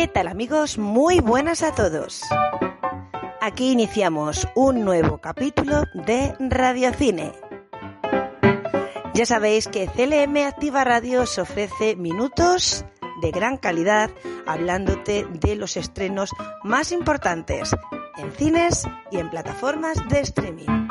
¿Qué tal amigos? Muy buenas a todos. Aquí iniciamos un nuevo capítulo de Radiocine. Ya sabéis que CLM Activa Radio os ofrece minutos de gran calidad hablándote de los estrenos más importantes en cines y en plataformas de streaming.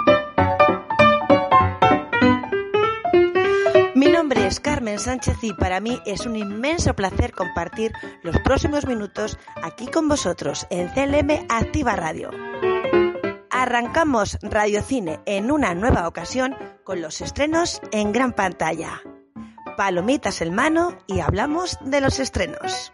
Carmen Sánchez y para mí es un inmenso placer compartir los próximos minutos aquí con vosotros en CLM Activa Radio. Arrancamos Radio Cine en una nueva ocasión con los estrenos en gran pantalla. Palomitas en mano y hablamos de los estrenos.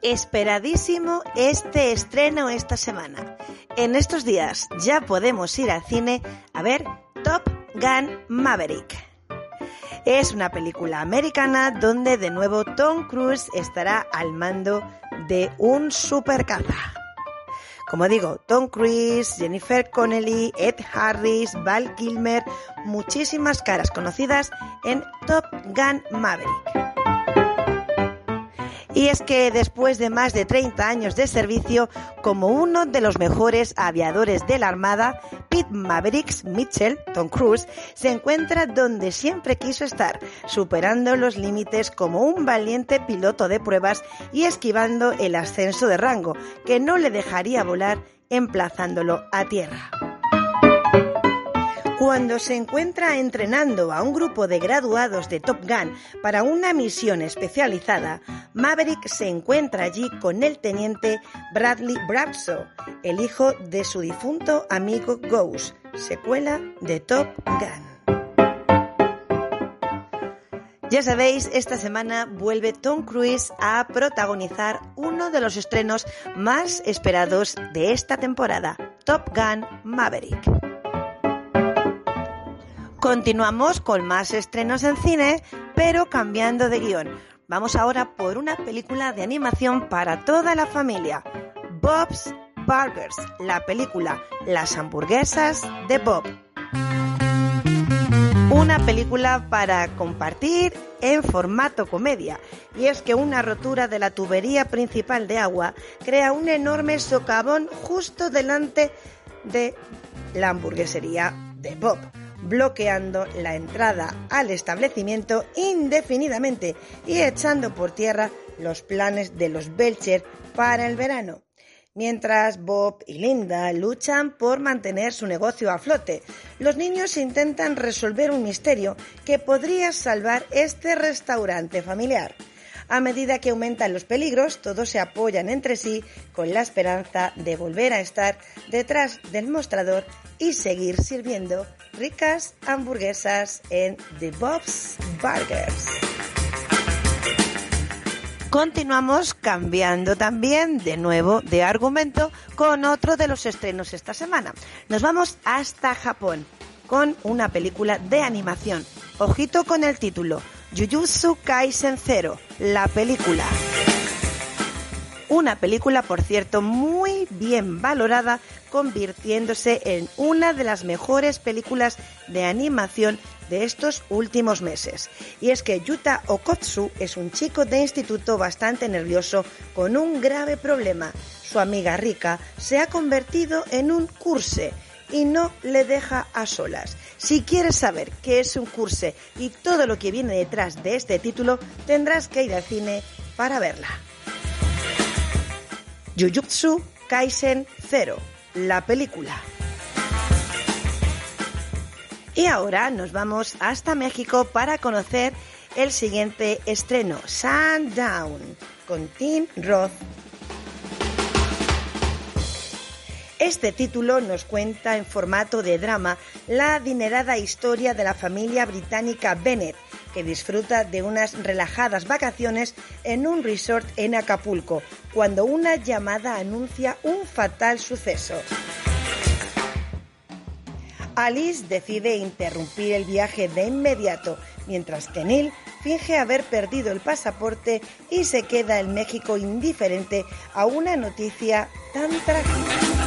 Esperadísimo este estreno esta semana. En estos días ya podemos ir al cine a ver Top Gun Maverick. Es una película americana donde de nuevo Tom Cruise estará al mando de un supercaza. Como digo, Tom Cruise, Jennifer Connelly, Ed Harris, Val Kilmer, muchísimas caras conocidas en Top Gun Maverick. Y es que después de más de 30 años de servicio como uno de los mejores aviadores de la Armada, Pete Mavericks Mitchell, Tom Cruise, se encuentra donde siempre quiso estar, superando los límites como un valiente piloto de pruebas y esquivando el ascenso de rango, que no le dejaría volar emplazándolo a tierra. Cuando se encuentra entrenando a un grupo de graduados de Top Gun para una misión especializada, Maverick se encuentra allí con el teniente Bradley Bradso, el hijo de su difunto amigo Ghost, secuela de Top Gun. Ya sabéis, esta semana vuelve Tom Cruise a protagonizar uno de los estrenos más esperados de esta temporada, Top Gun Maverick. Continuamos con más estrenos en cine, pero cambiando de guion. Vamos ahora por una película de animación para toda la familia. Bob's Burgers, la película Las hamburguesas de Bob. Una película para compartir en formato comedia. Y es que una rotura de la tubería principal de agua crea un enorme socavón justo delante de la hamburguesería de Bob bloqueando la entrada al establecimiento indefinidamente y echando por tierra los planes de los Belcher para el verano. Mientras Bob y Linda luchan por mantener su negocio a flote, los niños intentan resolver un misterio que podría salvar este restaurante familiar. A medida que aumentan los peligros, todos se apoyan entre sí con la esperanza de volver a estar detrás del mostrador y seguir sirviendo ricas hamburguesas en The Bob's Burgers. Continuamos cambiando también de nuevo de argumento con otro de los estrenos esta semana. Nos vamos hasta Japón con una película de animación. Ojito con el título, Jujutsu Kaisen Zero, la película. Una película, por cierto, muy bien valorada, convirtiéndose en una de las mejores películas de animación de estos últimos meses. Y es que Yuta Okotsu es un chico de instituto bastante nervioso con un grave problema. Su amiga Rika se ha convertido en un curse y no le deja a solas. Si quieres saber qué es un curse y todo lo que viene detrás de este título, tendrás que ir al cine para verla. Jujutsu Kaisen Zero, la película. Y ahora nos vamos hasta México para conocer el siguiente estreno, Sundown, con Tim Roth Este título nos cuenta en formato de drama la adinerada historia de la familia británica Bennett, que disfruta de unas relajadas vacaciones en un resort en Acapulco, cuando una llamada anuncia un fatal suceso. Alice decide interrumpir el viaje de inmediato, mientras que Neil finge haber perdido el pasaporte y se queda en México indiferente a una noticia tan trágica.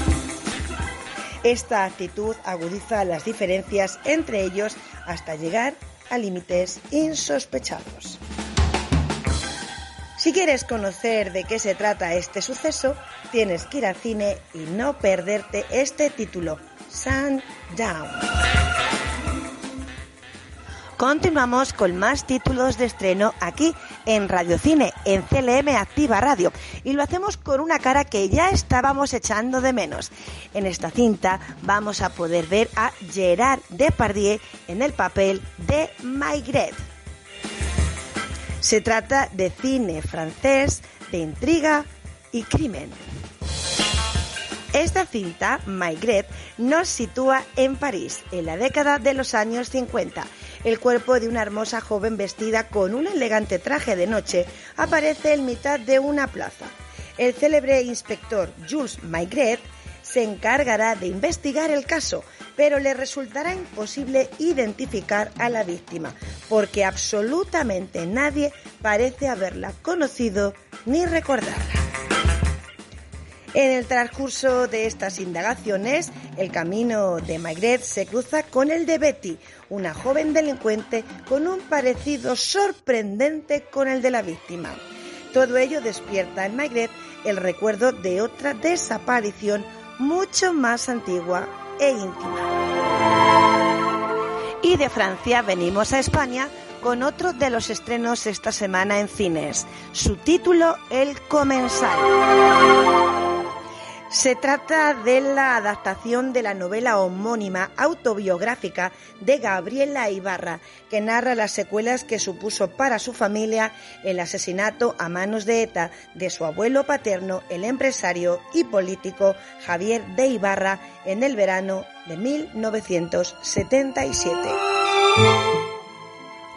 Esta actitud agudiza las diferencias entre ellos hasta llegar a límites insospechados. Si quieres conocer de qué se trata este suceso, tienes que ir al cine y no perderte este título, Sundown. Continuamos con más títulos de estreno aquí en Radio Cine, en CLM Activa Radio, y lo hacemos con una cara que ya estábamos echando de menos. En esta cinta vamos a poder ver a Gerard Depardieu en el papel de Maigret. Se trata de cine francés, de intriga y crimen. Esta cinta, Maigret, nos sitúa en París, en la década de los años 50 el cuerpo de una hermosa joven vestida con un elegante traje de noche aparece en mitad de una plaza. El célebre inspector Jules Maigret se encargará de investigar el caso, pero le resultará imposible identificar a la víctima, porque absolutamente nadie parece haberla conocido ni recordarla. En el transcurso de estas indagaciones, el camino de Maigret se cruza con el de Betty, una joven delincuente con un parecido sorprendente con el de la víctima. Todo ello despierta en Maigret el recuerdo de otra desaparición mucho más antigua e íntima. Y de Francia venimos a España con otro de los estrenos esta semana en cines. Su título, El Comensal. Se trata de la adaptación de la novela homónima autobiográfica de Gabriela Ibarra, que narra las secuelas que supuso para su familia el asesinato a manos de ETA de su abuelo paterno, el empresario y político Javier de Ibarra, en el verano de 1977.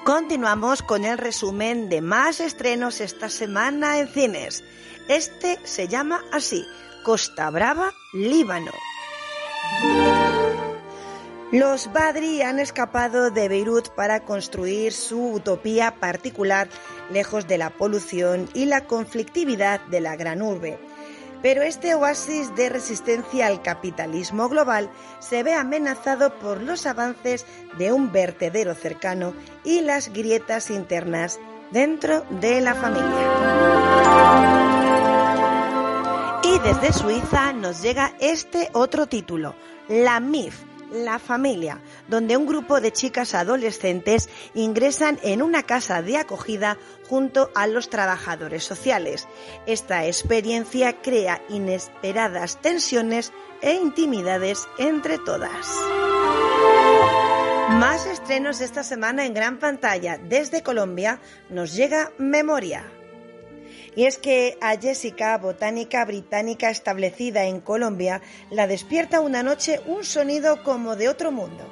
Continuamos con el resumen de más estrenos esta semana en cines. Este se llama así Costa Brava, Líbano. Los Badri han escapado de Beirut para construir su utopía particular lejos de la polución y la conflictividad de la gran urbe. Pero este oasis de resistencia al capitalismo global se ve amenazado por los avances de un vertedero cercano y las grietas internas dentro de la familia. Desde Suiza nos llega este otro título, La MIF, la familia, donde un grupo de chicas adolescentes ingresan en una casa de acogida junto a los trabajadores sociales. Esta experiencia crea inesperadas tensiones e intimidades entre todas. Más estrenos esta semana en gran pantalla. Desde Colombia nos llega Memoria. Y es que a Jessica, botánica británica establecida en Colombia, la despierta una noche un sonido como de otro mundo.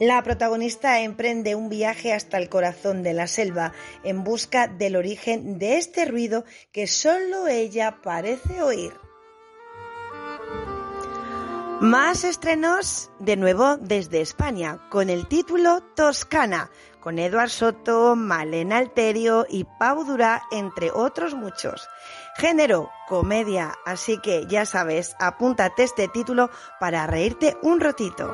La protagonista emprende un viaje hasta el corazón de la selva en busca del origen de este ruido que solo ella parece oír. Más estrenos de nuevo desde España con el título Toscana, con Eduard Soto, Malena Alterio y Pau Durá, entre otros muchos. Género, comedia, así que ya sabes, apúntate este título para reírte un ratito.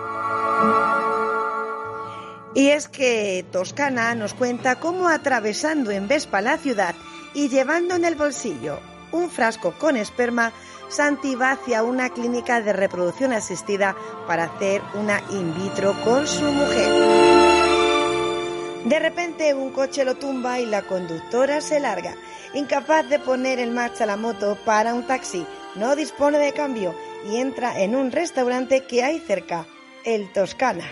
Y es que Toscana nos cuenta cómo atravesando en Vespa la ciudad y llevando en el bolsillo un frasco con esperma, Santi va hacia una clínica de reproducción asistida para hacer una in vitro con su mujer. De repente un coche lo tumba y la conductora se larga. Incapaz de poner en marcha la moto, para un taxi, no dispone de cambio y entra en un restaurante que hay cerca, el Toscana.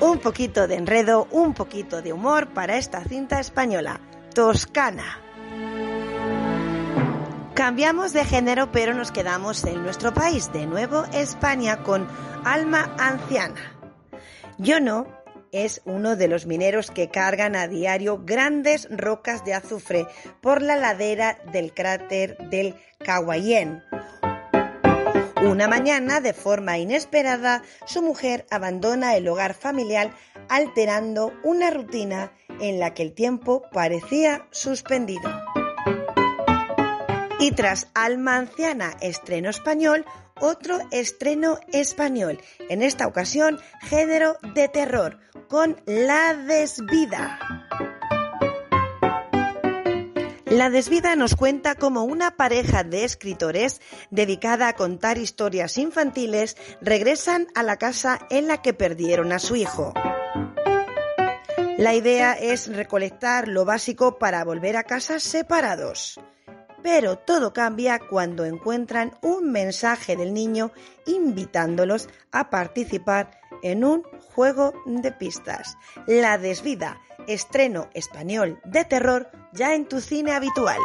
Un poquito de enredo, un poquito de humor para esta cinta española, Toscana. Cambiamos de género pero nos quedamos en nuestro país, de nuevo España con Alma Anciana. Yo no, es uno de los mineros que cargan a diario grandes rocas de azufre por la ladera del cráter del Kawayen. Una mañana, de forma inesperada, su mujer abandona el hogar familiar alterando una rutina en la que el tiempo parecía suspendido. Y tras Alma Anciana, estreno español, otro estreno español, en esta ocasión género de terror, con La Desvida. La desvida nos cuenta cómo una pareja de escritores dedicada a contar historias infantiles regresan a la casa en la que perdieron a su hijo. La idea es recolectar lo básico para volver a casa separados. Pero todo cambia cuando encuentran un mensaje del niño invitándolos a participar en un juego de pistas. La desvida, estreno español de terror ya en tu cine habitual.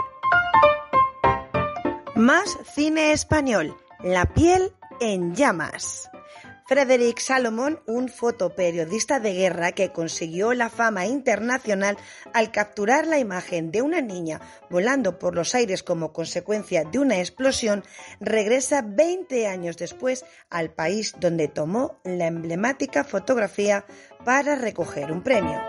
Más cine español, La piel en llamas. Frederick Salomon, un fotoperiodista de guerra que consiguió la fama internacional al capturar la imagen de una niña volando por los aires como consecuencia de una explosión, regresa 20 años después al país donde tomó la emblemática fotografía para recoger un premio.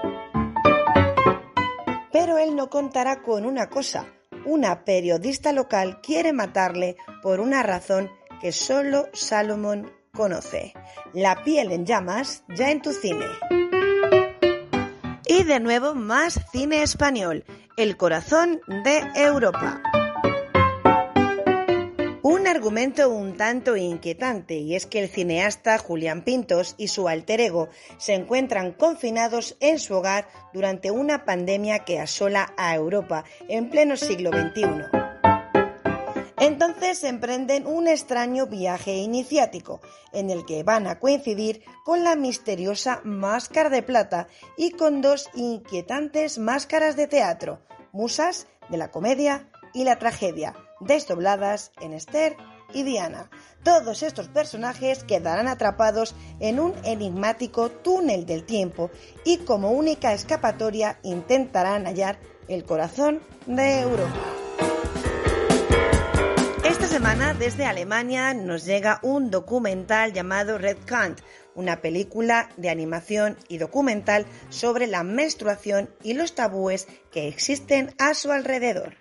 Pero él no contará con una cosa. Una periodista local quiere matarle por una razón que solo Salomon conoce. La piel en llamas, ya en tu cine. Y de nuevo más cine español, El corazón de Europa. Un argumento un tanto inquietante y es que el cineasta Julián Pintos y su alter ego se encuentran confinados en su hogar durante una pandemia que asola a Europa en pleno siglo XXI. Entonces emprenden un extraño viaje iniciático, en el que van a coincidir con la misteriosa Máscara de Plata y con dos inquietantes máscaras de teatro, musas de la comedia y la tragedia, desdobladas en Esther y Diana. Todos estos personajes quedarán atrapados en un enigmático túnel del tiempo y como única escapatoria intentarán hallar el corazón de Europa semana desde Alemania nos llega un documental llamado Red Kant, una película de animación y documental sobre la menstruación y los tabúes que existen a su alrededor.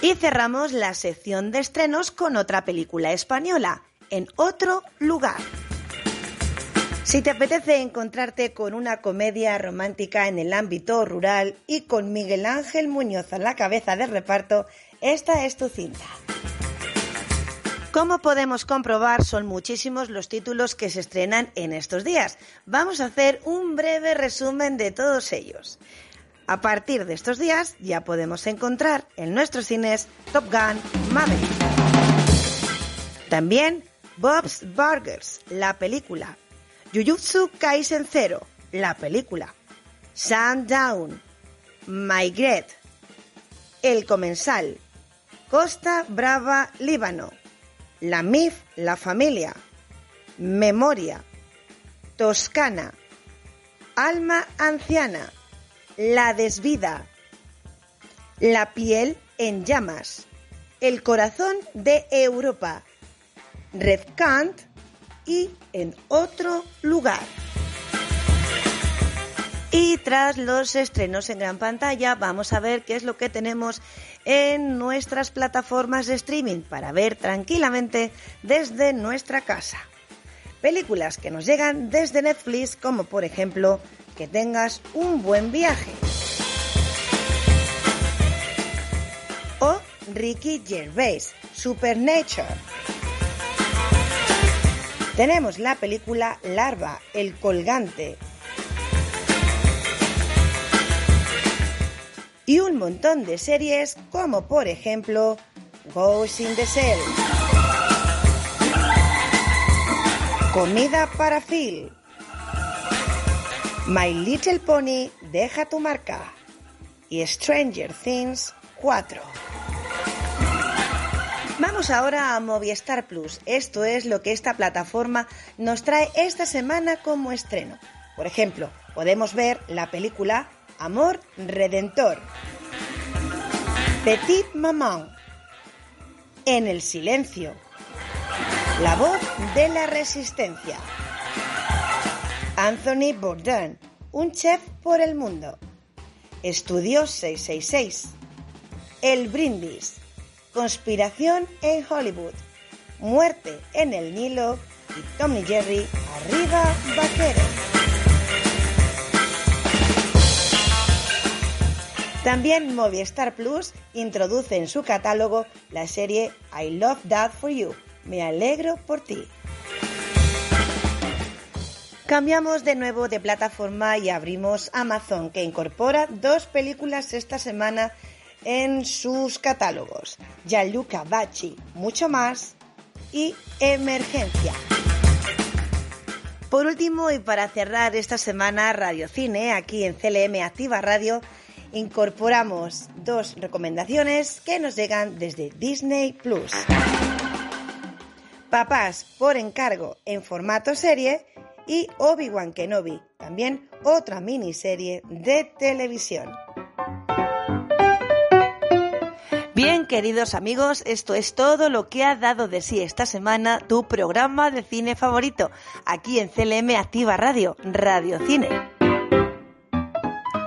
Y cerramos la sección de estrenos con otra película española, En otro lugar. Si te apetece encontrarte con una comedia romántica en el ámbito rural y con Miguel Ángel Muñoz a la cabeza de reparto, esta es tu cinta. Como podemos comprobar, son muchísimos los títulos que se estrenan en estos días. Vamos a hacer un breve resumen de todos ellos. A partir de estos días ya podemos encontrar en nuestros cines Top Gun Maverick. También Bob's Burgers, la película. Jujutsu Kaisen Zero, la película. Sundown, Maigret, El Comensal, Costa Brava, Líbano, La MIF, La Familia, Memoria, Toscana, Alma Anciana, La Desvida, La Piel en Llamas, El Corazón de Europa, Red Kant y En Otro Lugar. Y tras los estrenos en gran pantalla, vamos a ver qué es lo que tenemos en nuestras plataformas de streaming para ver tranquilamente desde nuestra casa. Películas que nos llegan desde Netflix, como por ejemplo Que tengas un buen viaje. O Ricky Gervais, Supernature. Tenemos la película Larva, El Colgante, y un montón de series como por ejemplo Ghost in the Cell, Comida para Phil, My Little Pony Deja tu marca y Stranger Things 4. Vamos ahora a Movistar Plus. Esto es lo que esta plataforma nos trae esta semana como estreno. Por ejemplo, podemos ver la película Amor Redentor. Petit Maman. En el silencio. La voz de la resistencia. Anthony Bourdain, un chef por el mundo. Estudio 666. El brindis. Conspiración en Hollywood. Muerte en el Nilo y Tommy Jerry arriba vaquero. También Movistar Plus introduce en su catálogo la serie I Love That For You. Me alegro por ti. Cambiamos de nuevo de plataforma y abrimos Amazon, que incorpora dos películas esta semana en sus catálogos. Gianluca Bacci, mucho más y Emergencia. Por último, y para cerrar esta semana Radio Cine, aquí en CLM Activa Radio, incorporamos dos recomendaciones que nos llegan desde Disney Plus. Papás por encargo en formato serie y Obi-Wan Kenobi, también otra miniserie de televisión. Bien, queridos amigos, esto es todo lo que ha dado de sí esta semana tu programa de cine favorito, aquí en CLM Activa Radio, Radio Cine.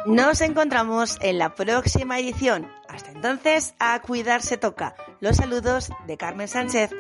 Nos encontramos en la próxima edición. Hasta entonces, a cuidarse toca. Los saludos de Carmen Sánchez.